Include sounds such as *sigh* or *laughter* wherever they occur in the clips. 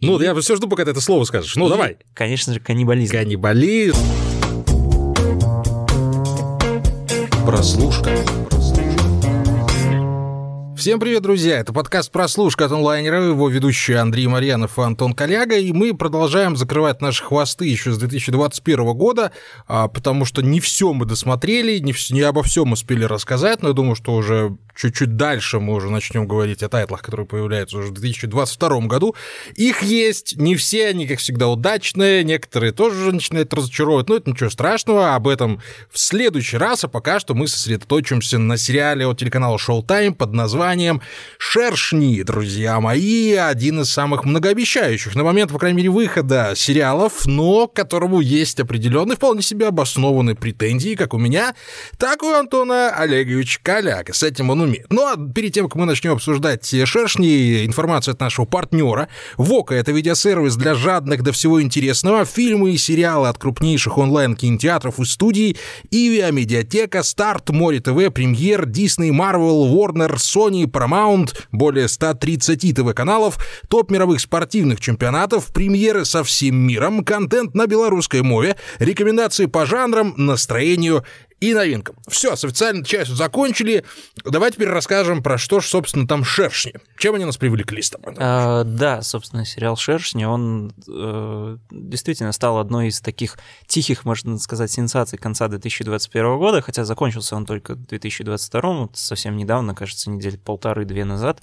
Ну, я все жду, пока ты это слово скажешь. Ну, И, давай. Конечно же, каннибализм. Каннибализм. Прослушка. Всем привет, друзья! Это подкаст «Прослушка» от онлайнера, его ведущие Андрей Марьянов и Антон Коляга, и мы продолжаем закрывать наши хвосты еще с 2021 года, а, потому что не все мы досмотрели, не, вс- не обо всем успели рассказать, но я думаю, что уже чуть-чуть дальше мы уже начнем говорить о тайтлах, которые появляются уже в 2022 году. Их есть, не все они, как всегда, удачные, некоторые тоже уже начинают разочаровывать, но это ничего страшного, об этом в следующий раз, а пока что мы сосредоточимся на сериале от телеканала Showtime под названием «Шершни», друзья мои, один из самых многообещающих на момент, по крайней мере, выхода сериалов, но к которому есть определенные, вполне себе обоснованные претензии, как у меня, так и у Антона Олеговича Коляка. С этим он умеет. Ну а перед тем, как мы начнем обсуждать «Шершни», информация от нашего партнера. ВОКа — это видеосервис для жадных до всего интересного. Фильмы и сериалы от крупнейших онлайн-кинотеатров и студий. Иви, Медиатека, Старт, Море ТВ, Премьер, Дисней, Марвел, Warner, Sony, Paramount, более 130 ТВ-каналов, топ мировых спортивных чемпионатов, премьеры со всем миром, контент на белорусской мове, рекомендации по жанрам, настроению и новинкам. Все, с официальной частью закончили. Давай теперь расскажем про что ж, собственно, там шершни. Чем они нас привлекли с тобой? А, да, собственно, сериал «Шершни», он э, действительно стал одной из таких тихих, можно сказать, сенсаций конца 2021 года, хотя закончился он только в 2022, вот совсем недавно, кажется, недели полторы-две назад.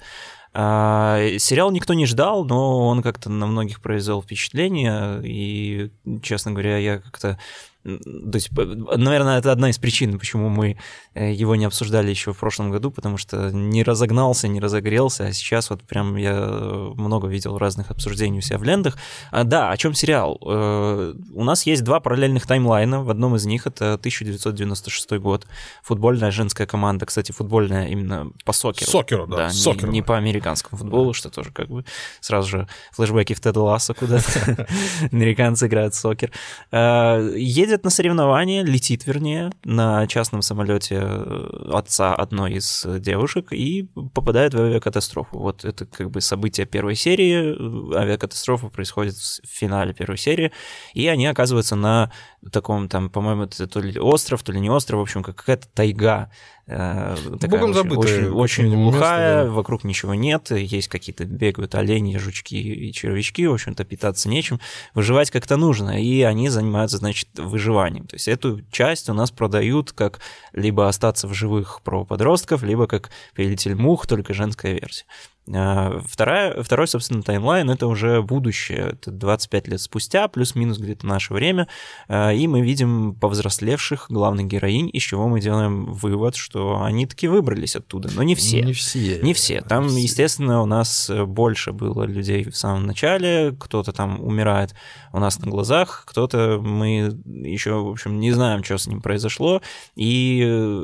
А, сериал никто не ждал, но он как-то на многих произвел впечатление, и, честно говоря, я как-то то есть, наверное, это одна из причин, почему мы э, его не обсуждали еще в прошлом году, потому что не разогнался, не разогрелся, а сейчас вот прям я много видел разных обсуждений у себя в лентах. А, да, о чем сериал? Э, у нас есть два параллельных таймлайна, в одном из них это 1996 год, футбольная женская команда, кстати, футбольная именно по сокеру. Сокеру, да, да не, сокеру. не по американскому футболу, что тоже как бы сразу же флешбеки в Тед Лассо куда-то. *laughs* Американцы играют сокер. Э, едет на соревнования, летит, вернее, на частном самолете отца одной из девушек и попадает в авиакатастрофу. Вот это как бы событие первой серии. Авиакатастрофа происходит в финале первой серии, и они оказываются на таком там, по-моему, это то ли остров, то ли не остров, в общем, как какая-то тайга. Такая Богом очень, забытая, очень, очень место, глухая, да. вокруг ничего нет, есть какие-то бегают олени, жучки и червячки, в общем-то, питаться нечем, выживать как-то нужно, и они занимаются, значит, выживанием. То есть эту часть у нас продают как либо остаться в живых про подростков, либо как «Повелитель мух», только женская версия. Вторая, второй, собственно, таймлайн — это уже будущее, это 25 лет спустя, плюс-минус где-то наше время, и мы видим повзрослевших главных героинь, из чего мы делаем вывод, что они таки выбрались оттуда, но не все. Не все. Не все. Там, Не все. естественно, у нас больше было людей в самом начале, кто-то там умирает у нас на глазах, кто-то мы еще, в общем, не знаем, что с ним произошло, и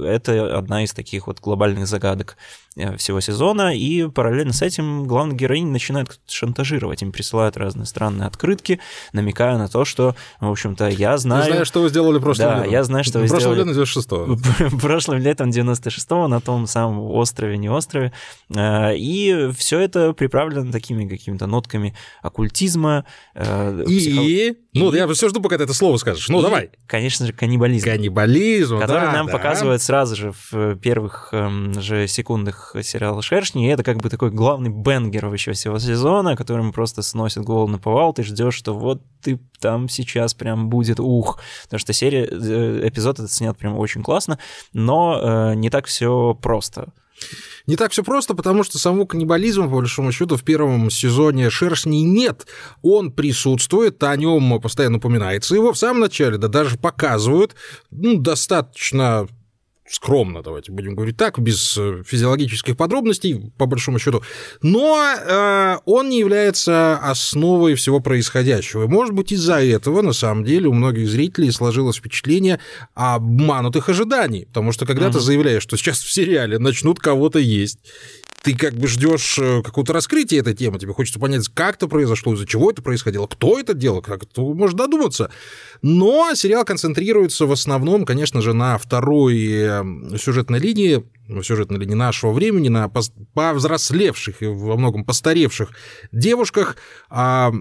это одна из таких вот глобальных загадок э, всего сезона, и параллельно с этим главная героиня начинает шантажировать, им присылают разные странные открытки, намекая на то, что, в общем-то, я знаю... Ты знаешь, что вы сделали прошлым Да, летом? я знаю, что вы прошлым сделали. летом 96-го. *laughs* прошлым летом 96-го на том самом острове, не острове. Э, И все это приправлено такими какими-то нотками оккультизма. э, И, ну, И- я все жду, пока ты это слово скажешь. Ну, и, давай. Конечно же, каннибализм. Каннибализм, который да, нам да. показывают сразу же в первых эм, же секундах сериала «Шершни», и это как бы такой главный бенгер вообще всего сезона, которым просто сносит голову на повал, ты ждешь, что вот ты там сейчас прям будет ух, потому что серия, э, эпизод этот снят прям очень классно, но э, не так все просто. Не так все просто, потому что самого каннибализма, по большому счету, в первом сезоне шершней нет. Он присутствует, о нем постоянно упоминается. Его в самом начале, да даже показывают, ну, достаточно скромно, давайте будем говорить так, без э, физиологических подробностей, по большому счету. Но э, он не является основой всего происходящего. И, может быть, из-за этого, на самом деле, у многих зрителей сложилось впечатление обманутых ожиданий. Потому что когда ты заявляешь, что сейчас в сериале начнут кого-то есть, ты как бы ждешь э, какого-то раскрытия этой темы, тебе хочется понять, как это произошло, из-за чего это происходило, кто это делал, как это можно додуматься. Но сериал концентрируется в основном, конечно же, на второй эм, сюжетной линии, сюжетной линии нашего времени, на повзрослевших и во многом постаревших девушках, а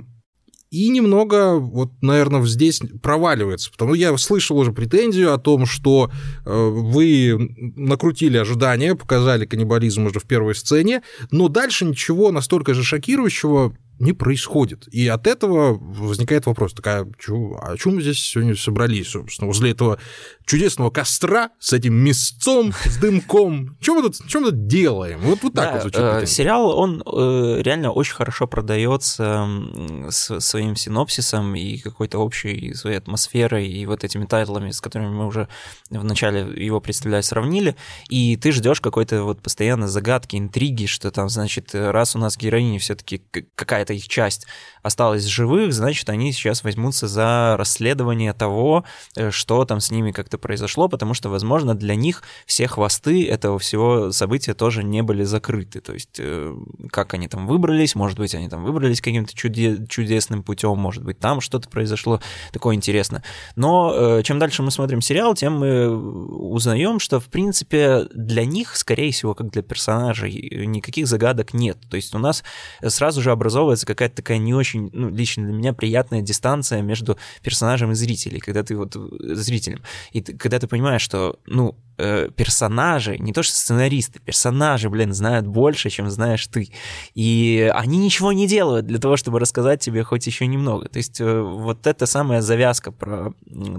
и немного, вот, наверное, здесь проваливается. Потому я слышал уже претензию о том, что э, вы накрутили ожидания, показали каннибализм уже в первой сцене, но дальше ничего настолько же шокирующего не происходит. И от этого возникает вопрос, такая, а о чем мы здесь сегодня собрались, собственно, возле этого чудесного костра с этим мясцом, с дымком. Что мы тут, что мы тут делаем? Вот, вот так да, вот звучит. Э, сериал, он э, реально очень хорошо продается с своим синопсисом и какой-то общей своей атмосферой и вот этими тайтлами, с которыми мы уже в начале его представляя сравнили, и ты ждешь какой-то вот постоянно загадки, интриги, что там, значит, раз у нас героиня все-таки какая-то их часть осталась живых, значит, они сейчас возьмутся за расследование того, э, что там с ними как-то произошло, потому что, возможно, для них все хвосты этого всего события тоже не были закрыты. То есть, э, как они там выбрались, может быть, они там выбрались каким-то чуде- чудесным путем, может быть, там что-то произошло такое интересное. Но э, чем дальше мы смотрим сериал, тем мы узнаем, что, в принципе, для них, скорее всего, как для персонажей, никаких загадок нет. То есть у нас сразу же образовывается какая-то такая не очень, ну, лично для меня приятная дистанция между персонажем и зрителем, когда ты вот зрителем. И ты, когда ты понимаешь, что, ну, э, персонажи, не то что сценаристы, персонажи, блин, знают больше, чем знаешь ты. И они ничего не делают для того, чтобы рассказать тебе хоть еще немного. То есть э, вот это самая завязка про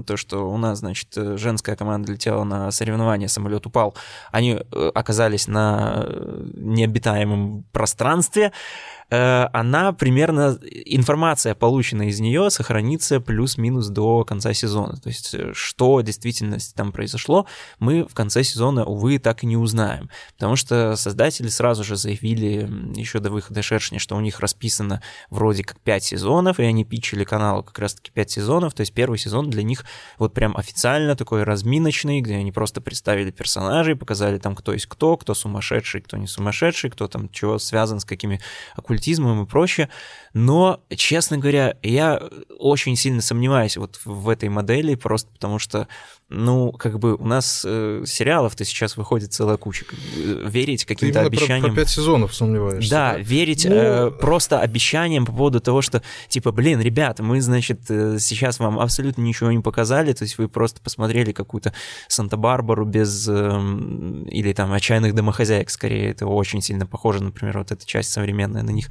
то, что у нас, значит, э, женская команда летела на соревнования, самолет упал, они э, оказались на необитаемом пространстве, Э, она примерно, информация, полученная из нее, сохранится плюс-минус до конца сезона. То есть, э, что действительно там произошло, мы в конце сезона, увы, так и не узнаем. Потому что создатели сразу же заявили еще до выхода Шершни, что у них расписано вроде как 5 сезонов, и они пичили каналу как раз-таки 5 сезонов. То есть, первый сезон для них вот прям официально такой разминочный, где они просто представили персонажей, показали там, кто есть кто, кто сумасшедший, кто не сумасшедший, кто там чего связан с какими оккультными оккультизмом и прочее. Но, честно говоря, я очень сильно сомневаюсь вот в этой модели, просто потому что ну, как бы у нас э, сериалов-то сейчас выходит целая куча. Э, верить каким-то обещаниям... Про, про пять сезонов сомневаешься. Да, да? верить ну... э, просто обещаниям по поводу того, что, типа, блин, ребята, мы, значит, э, сейчас вам абсолютно ничего не показали, то есть вы просто посмотрели какую-то Санта-Барбару без... Э, или там «Отчаянных домохозяек», скорее, это очень сильно похоже, например, вот эта часть современная на них,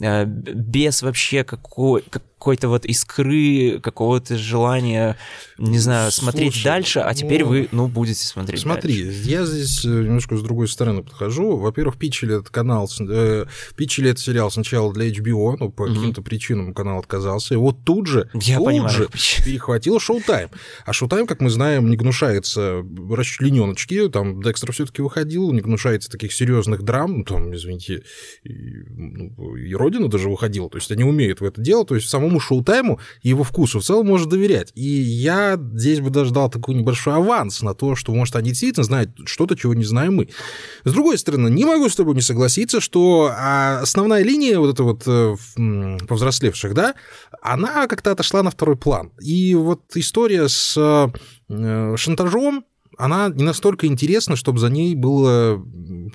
э, без вообще какой... Как, какой-то вот искры, какого-то желания, не знаю, смотреть Слушай, дальше, а теперь ну, вы, ну, будете смотреть Смотри, дальше. я здесь э, немножко с другой стороны подхожу. Во-первых, питчили этот канал, э, питчили этот сериал сначала для HBO, но по mm-hmm. каким-то причинам канал отказался, и вот тут же, я тут понимаю, же перехватил Showtime. А Showtime, как мы знаем, не гнушается расчлененочки, там Декстер все-таки выходил, не гнушается таких серьезных драм, ну, там, извините, и, ну, и Родина даже выходила, то есть они умеют в это дело, то есть в самом самому шоу-тайму и его вкусу в целом можно доверять. И я здесь бы даже дал такой небольшой аванс на то, что, может, они действительно знают что-то, чего не знаем мы. С другой стороны, не могу с тобой не согласиться, что а, основная линия вот эта вот э, повзрослевших, да, она как-то отошла на второй план. И вот история с э, шантажом, она не настолько интересна, чтобы за ней было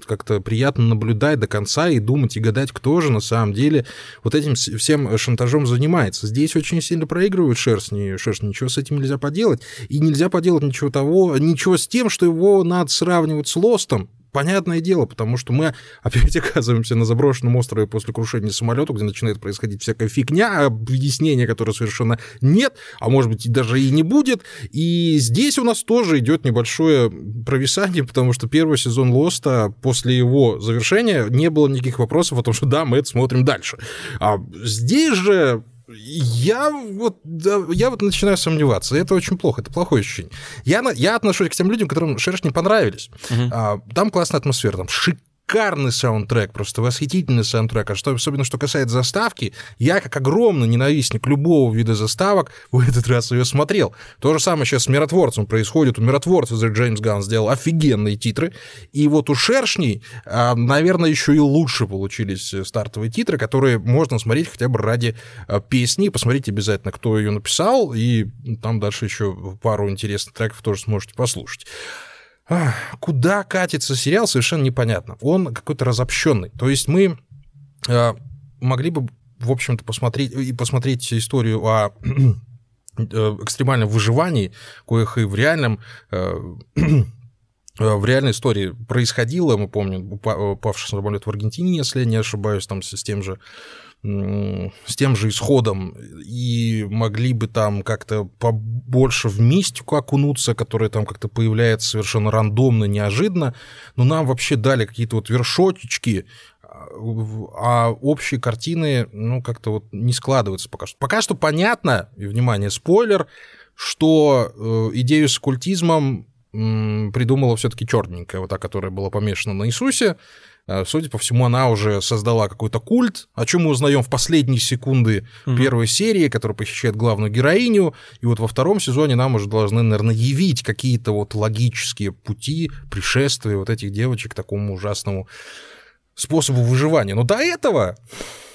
как-то приятно наблюдать до конца и думать и гадать, кто же на самом деле вот этим всем шантажом занимается. Здесь очень сильно проигрывают шерстни, шерстни, ничего с этим нельзя поделать, и нельзя поделать ничего того, ничего с тем, что его надо сравнивать с Лостом, понятное дело, потому что мы *laughs* опять оказываемся на заброшенном острове после крушения самолета, где начинает происходить всякая фигня, объяснения, которого совершенно нет, а может быть и даже и не будет. И здесь у нас тоже идет небольшое провисание, потому что первый сезон Лоста после его завершения не было никаких вопросов о том, что да, мы это смотрим дальше. А здесь же я вот, я вот начинаю сомневаться. Это очень плохо, это плохое ощущение. Я, я отношусь к тем людям, которым шершни понравились. Uh-huh. А, там классная атмосфера, там шик шикарный саундтрек, просто восхитительный саундтрек. А что, особенно что касается заставки, я, как огромный ненавистник любого вида заставок, *laughs* в этот раз ее смотрел. То же самое сейчас с «Миротворцем» происходит. У «Миротворца» за Джеймс Ганн сделал офигенные титры. И вот у «Шершней», а, наверное, еще и лучше получились стартовые титры, которые можно смотреть хотя бы ради а, песни. Посмотрите обязательно, кто ее написал, и там дальше еще пару интересных треков тоже сможете послушать. Куда катится сериал, совершенно непонятно. Он какой-то разобщенный. То есть мы э, могли бы, в общем-то, посмотреть и посмотреть историю о *clears throat* э, экстремальном выживании, коих и в реальном э, *clears throat* в реальной истории происходило, мы помним, упавший самолет в Аргентине, если я не ошибаюсь, там с тем же с тем же исходом, и могли бы там как-то побольше в мистику окунуться, которая там как-то появляется совершенно рандомно, неожиданно, но нам вообще дали какие-то вот вершочечки, а общие картины, ну, как-то вот не складываются пока что. Пока что понятно, и, внимание, спойлер, что э, идею с культизмом придумала все-таки черненькая, вот та, которая была помешана на Иисусе, судя по всему, она уже создала какой-то культ, о чем мы узнаем в последние секунды угу. первой серии, которая похищает главную героиню. И вот во втором сезоне нам уже должны, наверное, явить какие-то вот логические пути пришествия вот этих девочек к такому ужасному способу выживания. Но до этого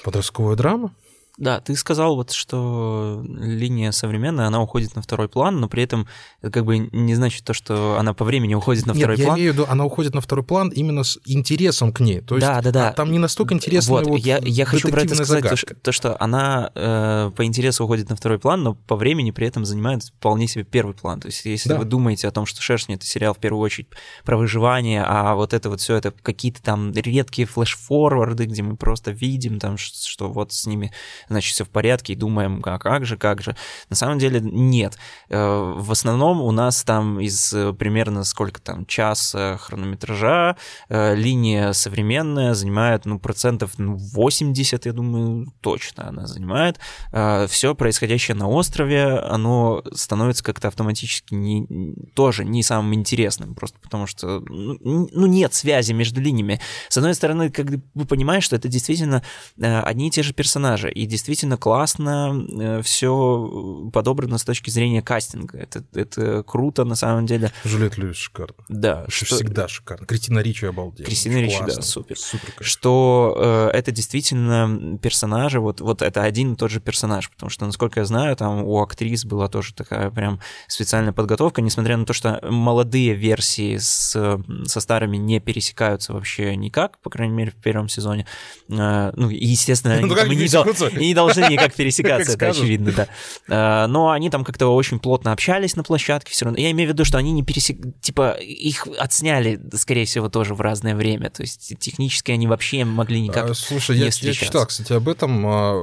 подростковая драма. Да, ты сказал вот, что линия современная, она уходит на второй план, но при этом это как бы не значит то, что она по времени уходит на Нет, второй я план. я имею в виду, она уходит на второй план именно с интересом к ней. То есть да, да, да. там не настолько интересно вот, вот я, я хочу про это сказать, загадка. то, что, то, что она э, по интересу уходит на второй план, но по времени при этом занимает вполне себе первый план. То есть если Да. вы думаете о том, что «Шершни» — это сериал в первую очередь про выживание, а вот это вот все это какие-то там редкие флеш-форварды, где мы просто видим там, что вот с ними, значит, все в порядке, и думаем, а как же, как же. На самом деле нет. Э, В основном у нас там из э, примерно сколько там, час хронометража э, линия современная занимает, ну, процентов ну, 80, я думаю, точно она занимает. Все происходящее на острове, оно становится как-то автоматически не, тоже не самым интересным, просто потому что, ну, ну, нет связи между линиями. С одной стороны, как бы понимаешь, что это действительно одни и те же персонажи, и действительно классно все подобрано с точки зрения кастинга. Это, это круто, на самом деле. Жюлет Льюис шикарно. Да, что- всегда шикарно. Кристина Ричи обалденно. Кристина Ричи, да, супер. Супер, конечно. что э, это действительно персонажи, вот, вот это один и тот же персонаж, потому что, насколько я знаю, там у актрис была тоже такая прям специальная подготовка, несмотря на то, что молодые версии с, со старыми не пересекаются вообще никак, по крайней мере, в первом сезоне. Э, ну, естественно, *laughs* они Ну, там как и не, дол- пересекутся? и не должны никак *laughs* пересекаться, это очевидно, да. Э, Но они там как-то очень плотно общались на площадке все равно. Я имею в виду, что они не пересек... Типа, их отсняли, скорее всего, тоже в разное время. То есть технически они вообще могли никак... А, Слушай, не я, я читал, кстати, об этом. а,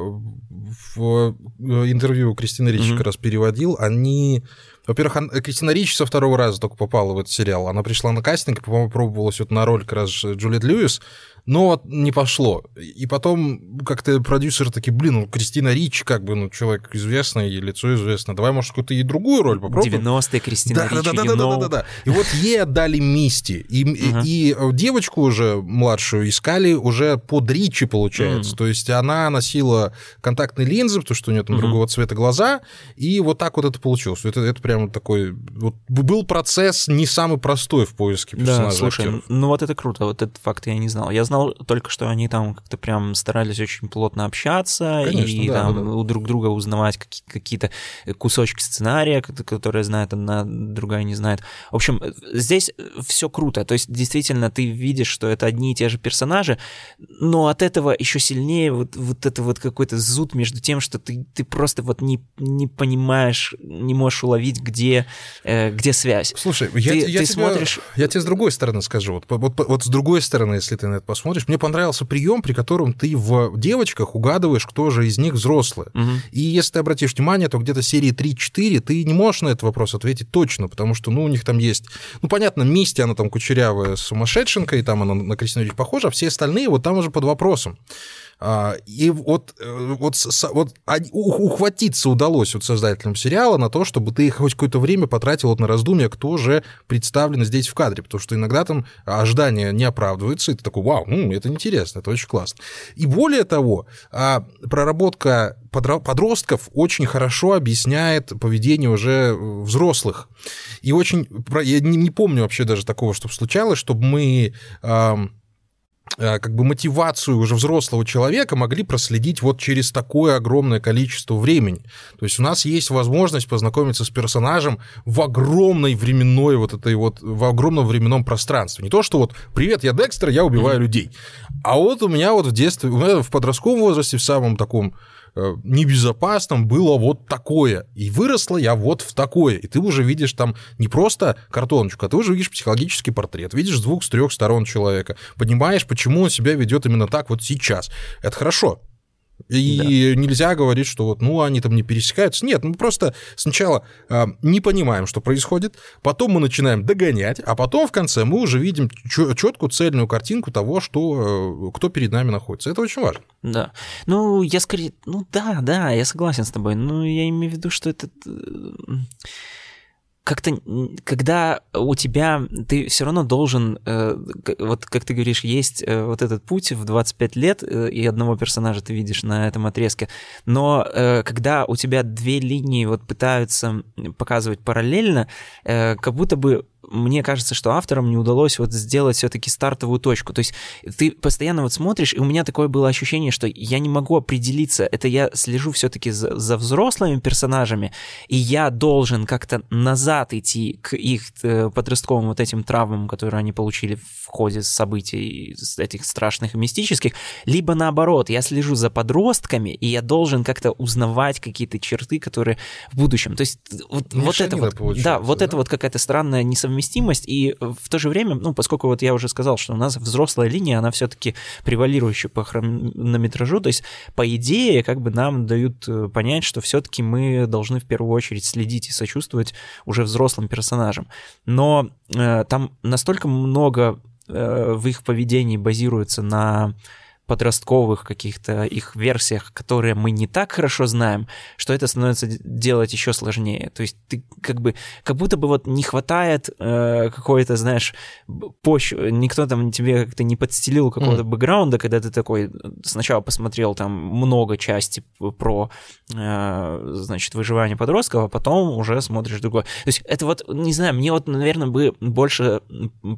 В э, интервью Кристины Мгм. как раз переводил. Они... Во-первых, Кристина Ричи со второго раза только попала в этот сериал. Она пришла на кастинг, по-моему, пробовалась вот на роль как раз Джулиет Льюис, но не пошло. И потом как-то продюсеры такие, блин, ну, Кристина Ричи, как бы, ну, человек известный, ей лицо известно, давай, может, какую-то и другую роль попробуем. 90-е Кристина Да, да, Ричи, да, да, да, да, know. да, да. И вот ей отдали Мисти. И, и- Ага. и девочку уже младшую искали уже под Ричи, получается. Мгм. То есть она носила контактные линзы, потому что у нее там Мгм. другого цвета глаза, и вот так вот это получилось. Это, это прям такой... Вот был процесс не самый простой в поиске Да, персонажа слушай, актеров. ну вот это круто, вот этот факт я не знал. Я знал только, что они там как-то прям старались очень плотно общаться Конечно, и да, там да, да. у друг друга узнавать какие- какие-то кусочки сценария, ко- которые знает одна, другая не знает. В общем, здесь все круто, то есть действительно ты видишь, что это одни и те же персонажи, но от этого еще сильнее вот, вот это вот какой-то зуд между тем, что ты, ты просто вот не, не понимаешь, не можешь уловить, где, э, где связь. Слушай, я, Ты- я ты тебе, смотришь- я тебе с другой стороны скажу. Вот, вот, вот с другой стороны, если ты на это посмотришь, мне понравился прием, при котором ты в девочках угадываешь, кто же из них взрослые. Мгм. И если ты обратишь внимание, то где-то серии 3-4 ты не можешь на этот вопрос ответить точно, потому что, ну, у них там есть... Ну, понятно, Мисти, она там кучерявая сумасшедшенка, и там она на Кристину похожа, а все остальные вот там уже под вопросом. А, и вот, вот, вот ухватиться удалось вот создателям сериала на то, чтобы ты хоть какое-то время потратил вот на раздумья, кто же представлен здесь в кадре, потому что иногда там ожидания не оправдываются, и ты такой, вау, ну, это интересно, это очень классно. И более того, а, проработка подростков очень хорошо объясняет поведение уже взрослых. И очень... Я не, помню вообще даже такого, чтобы случалось, чтобы мы Э, как бы мотивацию уже взрослого человека могли проследить вот через такое огромное количество времени. То есть у нас есть возможность познакомиться с персонажем в огромной временной вот этой вот, в огромном временном пространстве. Не то, что вот «Привет, я Декстер, я убиваю mm-hmm. людей». А вот у меня вот в детстве, в подростковом возрасте, в самом таком Э, небезопасном было вот такое. И выросла я вот в такое. И ты уже видишь там не просто картоночку, а ты уже видишь психологический портрет, видишь двух, с трех сторон человека, понимаешь, почему он себя ведет именно так вот сейчас. Это хорошо. И да. нельзя говорить, что вот, ну, они там не пересекаются. Нет, мы просто сначала э, не понимаем, что происходит, потом мы начинаем догонять, а потом в конце мы уже видим четкую цельную картинку того, что, э, кто перед нами находится. Это очень важно. Да. Ну, я скорее... Ну, да, да, я согласен с тобой. Ну, я имею в виду, что это как-то, когда у тебя, ты все равно должен, э, вот как ты говоришь, есть э, вот этот путь в 25 лет, э, и одного персонажа ты видишь на этом отрезке, но когда у тебя две линии вот пытаются показывать параллельно, как будто бы мне кажется, что авторам не удалось вот сделать все-таки стартовую точку. То есть ты постоянно вот смотришь, и у меня такое было ощущение, что я не могу определиться, это я слежу все-таки за, за взрослыми персонажами, и я должен как-то назад идти к их э, подростковым вот этим травмам, которые они получили в ходе событий этих страшных и мистических, либо наоборот, я слежу за подростками, и я должен как-то узнавать какие-то черты, которые в будущем. То есть вот, вот это вот, да, вот да? это вот какая-то странная несовместимость совместимость, и в то же время, ну, поскольку вот я уже сказал, что у нас взрослая линия, она все-таки превалирующая по хронометражу, то есть, по идее, как бы нам дают э, понять, что все-таки мы должны в первую очередь следить и сочувствовать уже взрослым персонажам. Но э, там настолько много э, в их поведении базируется на подростковых каких-то их версиях, которые мы не так хорошо знаем, что это становится делать еще сложнее. То есть ты как бы, как будто бы вот не хватает э, какой-то, знаешь, почвы, никто там тебе как-то не подстелил какого-то mm. бэкграунда, когда ты такой сначала посмотрел там много части про, э, значит, выживание подростков, а потом уже смотришь другое. То есть это вот, не знаю, мне вот, наверное, бы больше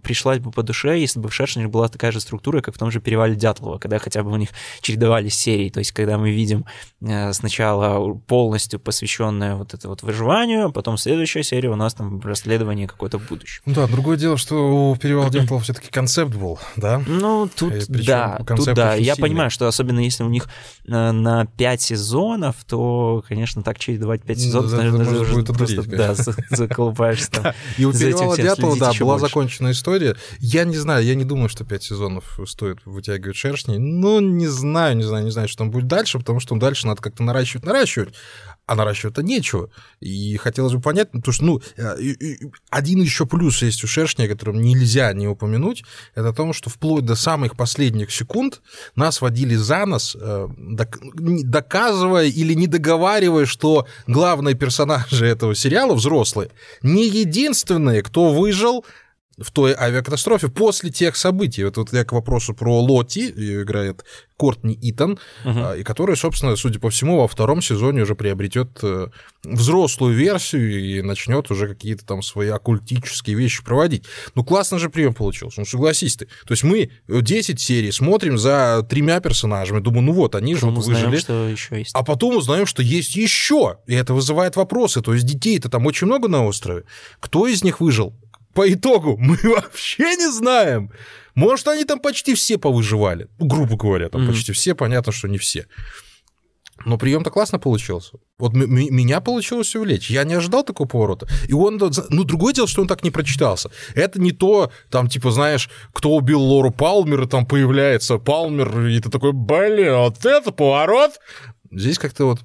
пришлась бы по душе, если бы в Шершнях была такая же структура, как в том же «Перевале Дятлова», когда хотя бы у них чередовались серии, то есть когда мы видим э, сначала полностью посвященное вот это вот выживанию, а потом следующая серия у нас там расследование какое-то в будущем. Да, другое дело, что у Перевала Дятлова все-таки концепт был, да? Ну, тут да, тут да. Я сильный. понимаю, что особенно если у них на, э, на 5 сезонов, то, конечно, так чередовать 5 сезонов, да, наверное, это уже будет просто да, заколупаешься там. *laughs* И у Перевала Дятлова, да, была закончена история. Я не знаю, я не думаю, что 5 сезонов стоит вытягивать шершни. Ну, не знаю, не знаю, не знаю, что там будет дальше, потому что дальше надо как-то наращивать, наращивать, а наращивать-то нечего. И хотелось бы понять, потому что, ну, э, один еще плюс есть у шершня, которым нельзя не упомянуть, это о том, что вплоть до самых последних секунд нас водили за нос, э, доказывая или не договаривая, что главные персонажи этого сериала, взрослые, не единственные, кто выжил в той авиакатастрофе после тех событий. Вот, вот я к вопросу про Лоти, играет Кортни Итан, uh-huh. и которая, собственно, судя по всему, во втором сезоне уже приобретет э, взрослую версию и начнет уже какие-то там свои оккультические вещи проводить. Ну, классно же прием получился, ну, согласись ты. То есть мы 10 серий смотрим за тремя персонажами, думаю, ну вот, они потом же вот выжили. что еще есть. А потом узнаем, что есть еще, и это вызывает вопросы. То есть детей-то там очень много на острове. Кто из них выжил? По итогу *laughs* мы вообще не знаем. Может, они там почти все повыживали. Ну, грубо говоря, там mm-hmm. почти все, понятно, что не все. Но прием-то классно получился. Вот меня получилось увлечь. Я не ожидал такого поворота. И он, ну, другое дело, что он так не прочитался. Это не то, там, типа, знаешь, кто убил Лору Палмер, и там появляется Палмер, и ты такой, блин, вот это поворот. Здесь как-то вот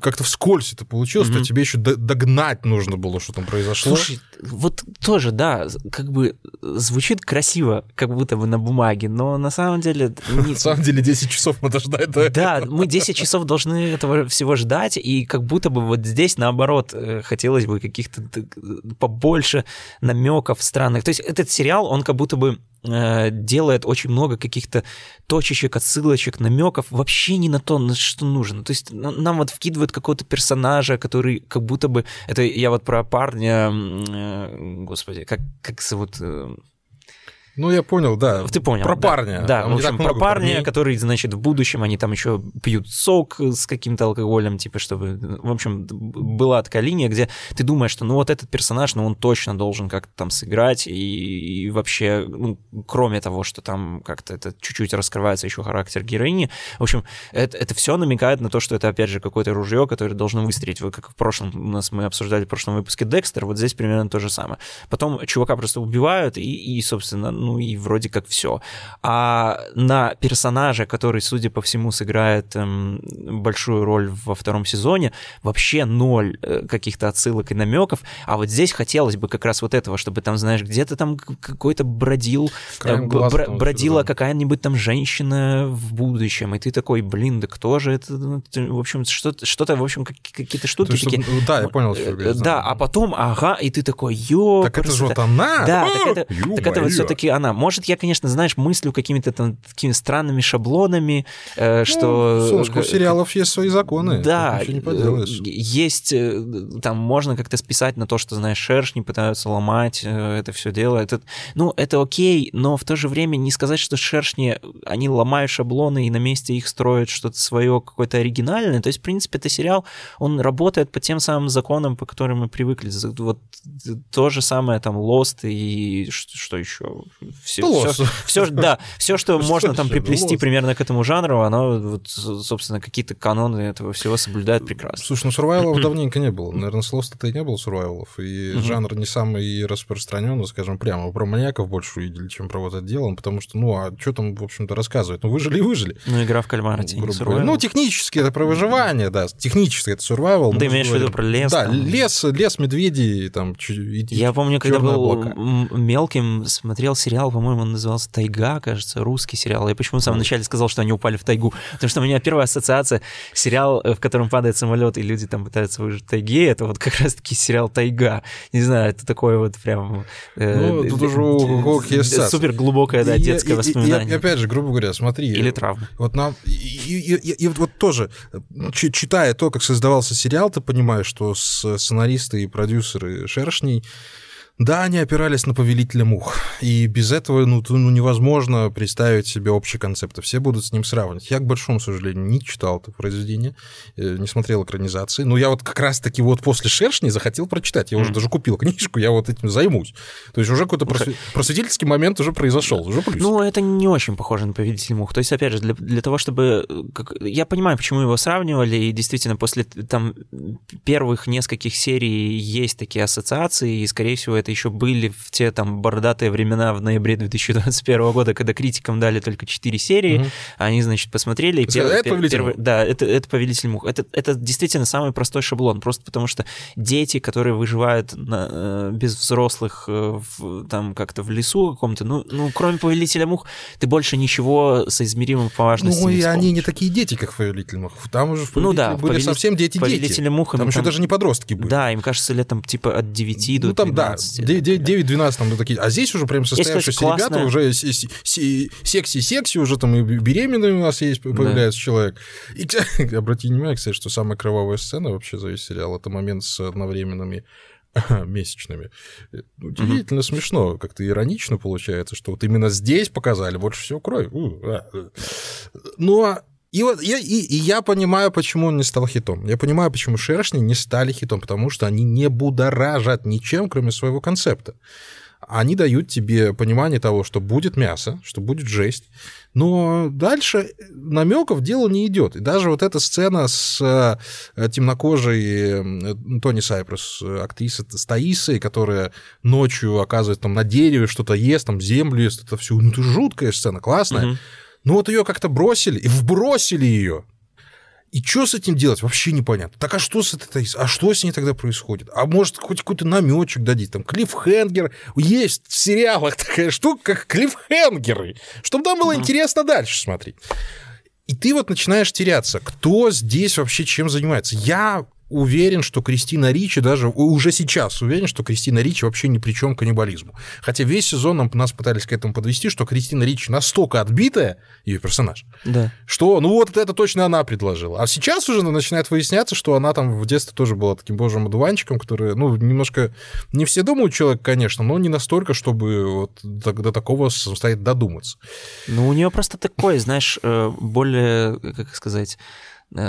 как-то вскользь это получилось, mm-hmm. что тебе еще догнать нужно было, что там произошло. Слушай, вот тоже, да, как бы звучит красиво, как будто бы на бумаге, но на самом деле... *laughs* На самом деле 10 часов надо ждать до Да, мы 10 часов должны этого всего ждать, и как будто бы вот здесь, наоборот, э, хотелось бы каких-то побольше намеков странных. То есть этот сериал, он как будто бы делает очень много каких-то точечек, отсылочек, намеков вообще не на то, на что нужно. То есть нам вот вкидывают какого-то персонажа, который как будто бы... Это я вот про парня... Э, господи, как, как зовут... Ну, я понял, да. Ты понял. Про да. парня. Да, Там в общем, про парня, парней. который, значит, в будущем они там еще пьют сок с каким-то алкоголем, типа, чтобы... В общем, была такая линия, где ты думаешь, что ну вот этот персонаж, ну он точно должен как-то там сыграть, и, и вообще, ну, кроме того, что там как-то это чуть-чуть раскрывается еще характер героини, в общем, это, это все намекает на то, что это, опять же, какое-то ружье, которое должно выстрелить. Вы как в прошлом, у нас мы обсуждали в прошлом выпуске Декстер, вот здесь примерно то же самое. Потом чувака просто убивают, и, и собственно, ну и вроде как все. А на персонажа, который, судя по всему, сыграет эм, большую роль во втором сезоне, вообще ноль э, каких-то отсылок и намеков. А вот здесь хотелось бы как раз вот этого, чтобы там, знаешь, где-то там какой-то бродил, э, бр- бродила какая-нибудь там женщина в будущем, и ты такой, блин, да кто же это? Ну, в общем, что-то, что-то в общем, какие-то штуки есть, такие. Ну, да, я понял, что э, Да, а потом, ага, и ты такой, ё, Так это же вот она? Да, так это, так это вот все-таки она. Может, я, конечно, знаешь, мыслю какими-то там такими странными шаблонами, э, ну, что... Солнышко, у сериалов есть свои законы. Да, не поделаешь. есть, э, там, можно как-то списать на то, что, знаешь, шершни пытаются ломать э, это все дело. Это, ну, это окей, но в то же время не сказать, что шершни, они ломают шаблоны и на месте их строят что-то свое, какое-то оригинальное. То есть, в принципе, это сериал, он работает по тем самым законам, по которым мы привыкли. Вот то же самое там Lost и что еще? Все, все, все, да, все, что можно там приплести примерно к этому жанру, оно, вот, собственно, какие-то каноны этого всего соблюдает прекрасно. Слушай, ну сурвайлов *clears throat* давненько не было. Наверное, с это и не было сурвайлов. И жанр не самый распространенный, скажем прямо. Про маньяков больше увидели, чем про вот это дело, потому что, ну, а что там, в общем-то, рассказывать? Ну, выжили и выжили. Ну, игра в кальмара ну, ну, технически это про выживание, да. Технически это survival. Ты имеешь в виду про лес? Да, лес, лес, медведи, там, Я помню, когда был мелким, смотрел сериал, по-моему, он назывался «Тайга», кажется, русский сериал. Я почему в самом начале сказал, что они упали в тайгу? Потому что у меня первая ассоциация сериал, э, в котором падает самолет, и люди там пытаются выжить в тайге, это вот как *laughs* раз-таки сериал «Тайга». Не знаю, это такое вот прям... Э, ну, тут уже Супер глубокое, да, детское воспоминание. И, опять же, грубо говоря, смотри. Или травма. Вот нам... И, вот тоже, читая то, как создавался сериал, ты понимаешь, что сценаристы и продюсеры «Шершней» Да, они опирались на повелителя мух, и без этого ну, ну, невозможно представить себе общий концепт, все будут с ним сравнивать. Я, к большому сожалению, не читал это произведение, э, не смотрел экранизации, но я вот как раз-таки вот после «Шершни» захотел прочитать, я уже даже купил книжку, я вот этим займусь. То есть уже какой-то просве... просветительский момент уже произошел, уже плюс. Ну, это не очень похоже на повелителя мух. То есть, опять же, для, для того, чтобы... Как... Я понимаю, почему его сравнивали, и действительно после там первых нескольких серий есть такие ассоциации, и, скорее всего, это это еще были в те там бородатые времена в ноябре 2021 года, когда критикам дали только 4 серии, угу. они, значит, посмотрели. Это, первый, это повелитель первый, Да, это, это «Повелитель мух». Это, это действительно самый простой шаблон, просто потому что дети, которые выживают на, э, без взрослых э, в, там как-то в лесу каком-то, ну, ну, кроме «Повелителя мух», ты больше ничего соизмеримого по важности Ну, и они не такие дети, как «Повелитель мух». Там уже в ну, да, были повелитель, совсем дети-дети. мух. Там, там еще даже не подростки были. Да, им кажется, лет там типа от 9 ну, до там, 12. 9-12 там такие, а здесь уже прям состоявшиеся есть, ребята, уже секси-секси уже там и беременный у нас есть, появляется да. человек. И, *laughs* обрати внимание, кстати, что самая кровавая сцена вообще за весь сериал, это момент с одновременными *laughs* месячными. Удивительно mm-hmm. смешно, как-то иронично получается, что вот именно здесь показали больше всего крови. А. И вот я, и, и я понимаю, почему он не стал хитом. Я понимаю, почему шершни не стали хитом, потому что они не будоражат ничем, кроме своего концепта. Они дают тебе понимание того, что будет мясо, что будет жесть, но дальше намеков дело не идет. И даже вот эта сцена с э, темнокожей э, Тони Сайпрес, актриса с Таисой, которая ночью оказывается там на дереве что-то ест, там землю ест, это все, ну это жуткая сцена, классная. Угу. Ну вот ее как-то бросили и вбросили ее. И что с этим делать, вообще непонятно. Так а что с этой, а что с ней тогда происходит? А может, хоть какой-то наметчик дадите, там, клиффхенгер. Есть в сериалах такая штука, как клиффхенгеры, чтобы там было mm-hmm. интересно дальше смотреть. И ты вот начинаешь теряться, кто здесь вообще чем занимается. Я уверен, что Кристина Ричи, даже уже сейчас уверен, что Кристина Ричи вообще ни при чем каннибализму. Хотя весь сезон нам, нас пытались к этому подвести, что Кристина Ричи настолько отбитая, ее персонаж, да. что ну вот это точно она предложила. А сейчас уже начинает выясняться, что она там в детстве тоже была таким божьим одуванчиком, который, ну, немножко... Не все думают человек, конечно, но не настолько, чтобы вот до такого самостоятельно додуматься. Ну, у нее просто такой, знаешь, э, более, как сказать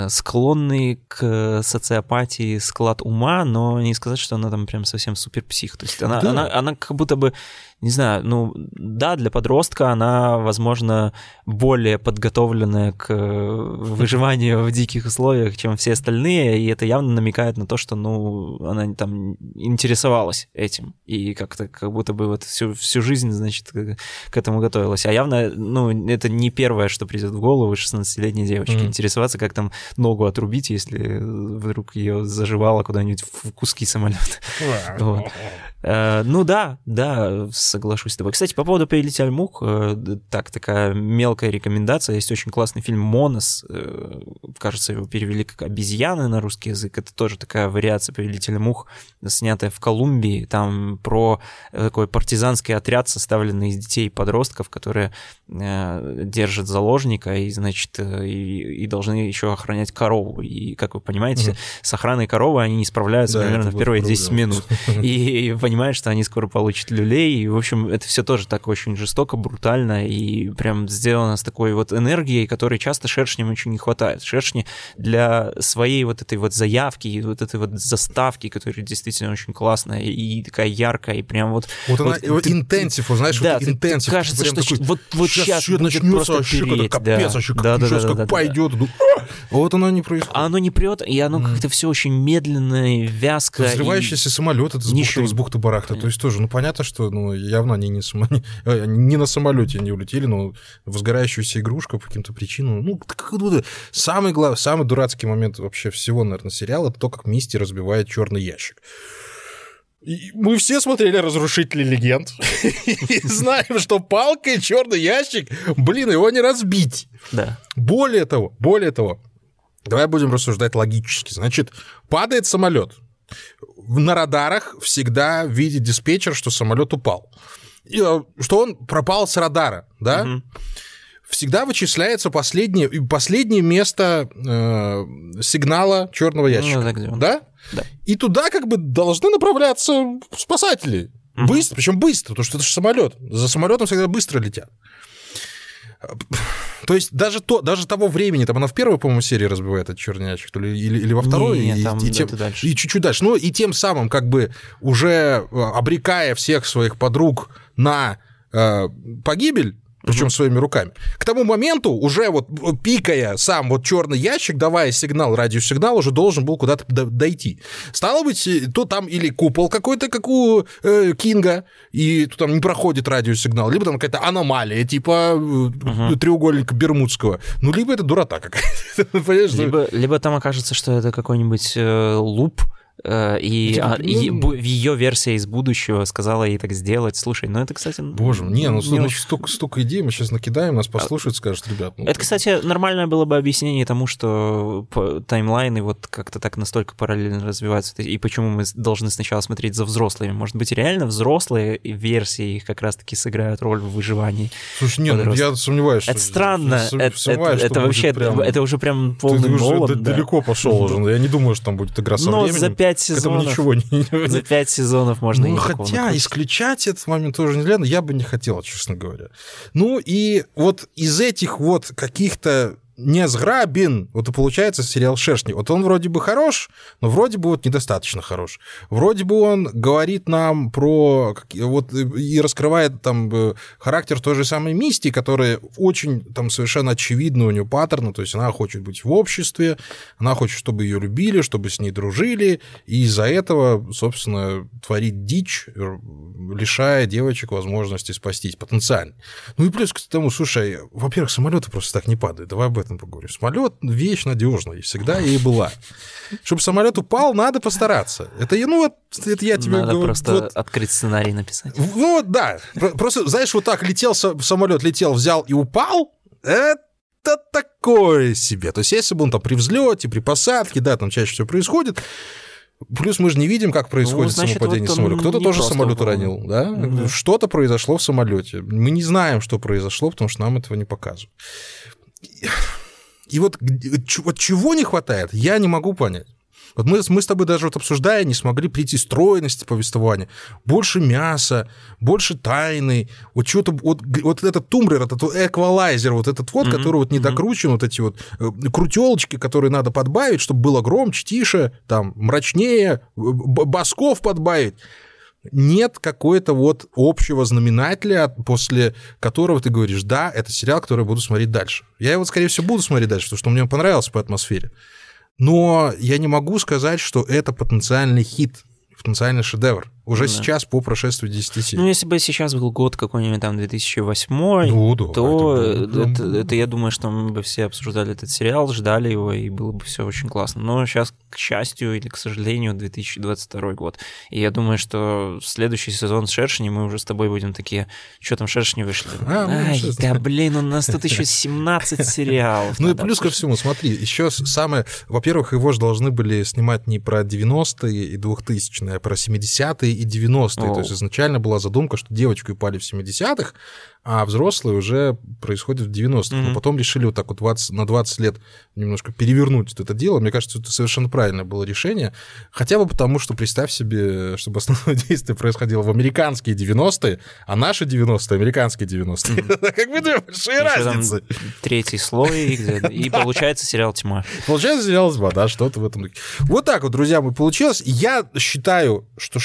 склонный к социопатии склад ума, но не сказать, что она там прям совсем супер псих. То есть она, да. она, она как будто бы не знаю, ну да, для подростка она, возможно, более подготовленная к *laughs* выживанию в диких условиях, чем все остальные, и это явно намекает на то, что, ну, она там интересовалась этим, и как-то как будто бы вот всю, всю жизнь, значит, к этому готовилась. А явно, ну, это не первое, что придет в голову 16-летней девочки, mm-hmm. интересоваться, как там ногу отрубить, если вдруг ее заживало куда-нибудь в куски самолета. вот. Э, ну да, да, соглашусь с тобой. Кстати, по поводу «Повелитель мух», э, так, такая мелкая рекомендация. Есть очень классный фильм «Монос». Э, кажется, его перевели как «Обезьяны» на русский язык. Это тоже такая вариация «Повелителя мух», снятая в Колумбии. Там про такой партизанский отряд, составленный из детей и подростков, которые держат заложника и, значит, и, и должны еще охранять корову. И, как вы понимаете, mm с охраной коровы они не справляются да, примерно в первые 10 минут. *laughs* И понимает, что они скоро получат люлей, и, в общем, это все тоже так очень жестоко, брутально, и прям сделано с такой вот энергией, которой часто шершням очень не хватает. Шершни для своей вот этой вот заявки и вот этой вот заставки, которая действительно очень классная и такая яркая, и прям вот... Вот, вот она, ты, интенсив, ты, знаешь, да, вот интенсив. Кажется, что такой, вот, вот сейчас, сейчас начнется, вообще переть, капец, да. вообще как, да, да, сейчас да, как да, пойдет. Да. Вот оно не происходит. А оно не прет, и оно mm. как-то все очень медленно, вязко. Взрывающийся и... самолет, это с бухты, с бухты барахта. То есть тоже, ну, понятно, что ну, явно они не, само... *laughs* Э, не на самолете не улетели, но возгорающаяся игрушка по каким-то причинам. Ну, как будто самый, глав... самый дурацкий момент вообще всего, наверное, сериала, это то, как Мисти разбивает черный ящик. И мы все смотрели «Разрушители легенд» *laughs* и знаем, что палка и черный ящик, блин, его не разбить. Да. Более того, более того, давай будем рассуждать логически. Значит, падает самолет, на радарах всегда видит диспетчер, что самолет упал. И, э, что он пропал с радара, да? Угу. Всегда вычисляется последнее, последнее место э, сигнала черного ну, ящика. Ну, да, где он? да? Да. И туда как бы должны направляться спасатели. Угу. Быстро, причем быстро, потому что это же самолет. За самолетом всегда быстро летят. *laughs* То есть даже, то, даже того времени, там она в первой, по-моему, серии разбивает этот черный ящик, или, или, или во второй, не, и, там и, тем, дальше. и чуть-чуть дальше. Ну и тем самым как бы уже э, обрекая всех своих подруг на э, погибель, причем угу. своими руками. К тому моменту уже вот пикая сам вот черный ящик, давая сигнал, радиосигнал, уже должен был куда-то дойти. Стало быть, э, то там или купол какой-то, как у э, Кинга, и то там не проходит радиосигнал, либо там какая-то аномалия, типа угу. треугольника Бермудского, ну, либо это дурота какая-то. *laughs* Либо, либо там окажется, что это какой-нибудь э, луп, Э, и, типа, а, и ну, ее версия из будущего сказала ей так сделать. Слушай, ну это, кстати... Боже, не, ну, не ну очень... столько, столько идей мы сейчас накидаем, нас послушают, скажут, ребят... Ну, это, кстати, нормальное было бы объяснение тому, что таймлайны вот как-то так настолько параллельно развиваются, и почему мы должны сначала смотреть за взрослыми. Может быть, реально взрослые версии их как раз-таки сыграют роль в выживании. Слушай, нет, ну, я сомневаюсь, Это странно. Это, это, это вообще, прям... это уже прям полный Ты уже Нолан, да. далеко пошел уже. *laughs* Я не думаю, что там будет игра со Но временем. за пять сезонов... ничего не... За пять сезонов можно ну, хотя исключать этот момент тоже нельзя, но я бы не хотел, честно говоря. Ну и вот из этих вот каких-то не сграбин. Вот и получается сериал «Шершни». Вот он вроде бы хорош, но вроде бы вот недостаточно хорош. Вроде бы он говорит нам про... Вот и раскрывает там э, характер той же самой Мисти, которая очень там совершенно очевидно у нее паттерн, то есть она хочет быть в обществе, она хочет, чтобы ее любили, чтобы с ней дружили, и из-за этого, собственно, творит дичь, лишая девочек возможности спастись потенциально. Ну и плюс к тому, слушай, во-первых, самолеты просто так не падают, давай об этом корректно поговорим. Самолет — вещь надежная, и всегда и была. Чтобы самолет упал, надо постараться. Это, я, ну, вот, это я тебе Надо говорю. просто вот- открыть сценарий написать. ну вот, да. Про- Просто, знаешь, вот так летел са- самолет, летел, взял и упал, это такое себе. То есть, если бы он там при взлете, при посадке, да, там чаще всего происходит. Плюс мы же не видим, как происходит Ну, значит, самопадение вот самолета. Кто-то тоже самолет уронил, да? Мгм. Что-то произошло в самолете. Мы не знаем, что произошло, потому что нам этого не показывают. И вот, вот чего не хватает, я не могу понять. Вот мы, мы с тобой даже вот обсуждая не смогли прийти стройности повествования. Больше мяса, больше тайны. Вот что-то, вот, вот этот тумблер, этот эквалайзер, вот этот вот, Мгм, который вот не докручен, вот эти вот э, крутелочки, которые надо подбавить, чтобы было громче, тише, там, мрачнее, басков подбавить. Нет какой-то вот общего знаменателя, после которого ты говоришь, да, это сериал, который я буду смотреть дальше. Я его, скорее всего, буду смотреть дальше, потому что мне понравился по атмосфере. Но я не могу сказать, что это потенциальный хит, потенциальный шедевр. Уже Да. сейчас по прошествию 10 серий. Ну, если бы сейчас был год какой-нибудь там 2008, Ну, да, то это это, прям- это, я думаю, что мы бы все обсуждали этот сериал, ждали его, и было бы все очень классно. Но сейчас, к счастью или к сожалению, 2022 год. И я думаю, что следующий сезон с Шершни мы уже с тобой будем такие, что там Шершни вышли? А, Ай, сейчас. да блин, у нас тут еще 17 *laughs* сериалов. Ну и плюс ко всему, смотри, еще самое... Во-первых, его же должны были снимать не про 90-е и 2000-е, а про 70-е и 90-е. То Оу. есть изначально была задумка, что девочку упали в 70-х, а взрослые уже происходят в 90-х. Но Мгм. потом решили вот так вот 20, на 20 лет немножко перевернуть это дело. Мне кажется, это совершенно правильное было решение. Хотя бы потому, что представь себе, чтобы основное *laughs* действие происходило в американские 90-е, а наши 90-е американские 90-е. *laughs* Как бы две большие разницы. Третий слой, *laughs* и получается сериал «Тьма». Получается, сериал «Тьма», да, что-то в этом. духе. Вот так вот, друзья, мы получилось. Я считаю, что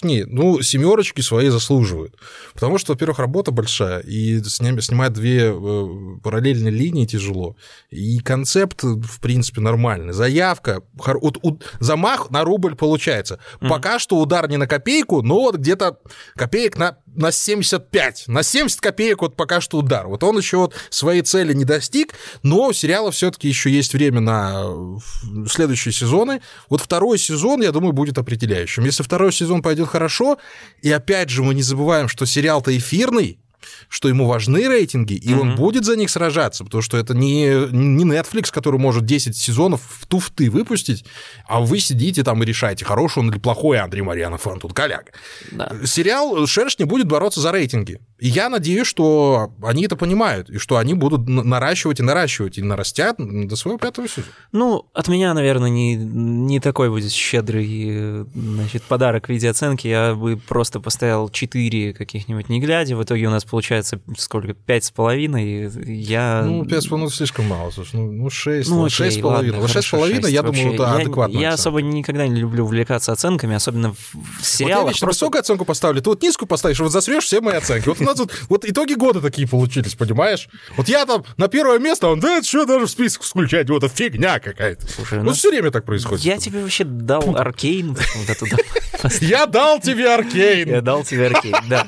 шершни, ну, семерочки свои заслуживают. Потому что, во-первых, работа большая, и снимать две э, параллельные линии тяжело. И концепт, в принципе, нормальный. Заявка, вот у- замах на рубль получается. Пока что удар не на копейку, но вот где-то копеек на, на 75. На 70 копеек вот пока что удар. Вот он еще вот своей цели не достиг, но у сериала все-таки еще есть время на э, следующие сезоны. Вот второй сезон, я думаю, будет определяющим. Если второй сезон пойдет хорошо, и опять же мы не забываем, что сериал-то эфирный, что ему важны рейтинги, и он Мгм. будет за них сражаться, потому что это не, не Netflix, который может 10 сезонов в туфты выпустить, а вы сидите там и решаете, хороший он или плохой Андрей Марьянов, Антон Коляга. Да. Сериал «Шершни» будет бороться за рейтинги. И я надеюсь, что они это понимают, и что они будут наращивать и наращивать, и нарастят до своего пятого сезона. Ну, от меня, наверное, не, не такой будет щедрый значит, подарок в виде оценки. Я бы просто поставил 4 каких-нибудь не глядя. В итоге у нас получается сколько? Пять с половиной. Я... Ну, пять с половиной слишком мало, слушай, ну, ну шесть, Ну, ну, окей, шесть с половиной. ладно, Вот шесть с половиной, я думаю, это я- адекватно. Я особо никогда не люблю увлекаться оценками, особенно в, в Вот я сериалах. вечно просто- высокую оценку поставлю, ты вот низкую поставишь, вот засрешь все мои оценки. Вот у нас тут вот итоги года такие получились, понимаешь? Вот я там на первое место, он, да, это что даже в список включать, вот это фигня какая-то. Слушай, Ну, ну, все время так происходит. я тебе вообще дал аркейн. *laughs* вот. Я дал тебе Я аркейн. дал тебе аркейн, да.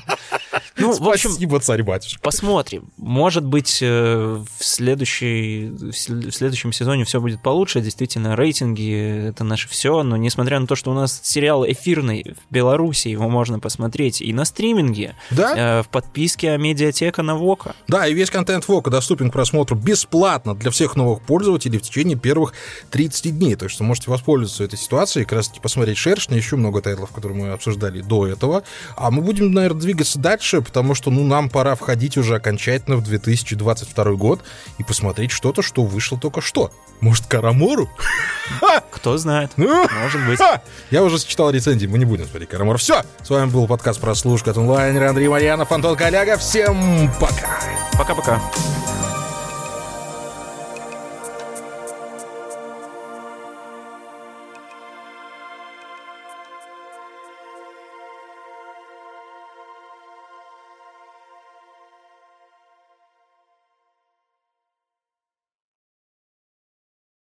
Ну, в общем, Спасибо, царь-батюшка. Посмотрим. Может быть, э, в, следующей, в сл- в следующем сезоне все будет получше. Действительно, рейтинги — это наше все. Но несмотря на то, что у нас сериал эфирный в Беларуси, его можно посмотреть и на стриминге, Да? э, в подписке Медиатека на Вока. Да, и весь контент Вока доступен к просмотру бесплатно для всех новых пользователей в течение первых 30 дней. Так что можете воспользоваться этой ситуацией, как раз таки посмотреть Шершня, еще много тайтлов, которые мы обсуждали до этого. А мы будем, наверное, двигаться дальше, потому что, ну, нам пора входить уже окончательно в 2022 год и посмотреть что-то, что вышло только что. Может, Карамору? Кто знает. Ну, Может быть. Я уже читал рецензии, мы не будем смотреть Карамор. Все, с вами был подкаст «Прослушка» от онлайнера Андрей Марьянов, Антон Коляга. Всем пока! Пока-пока.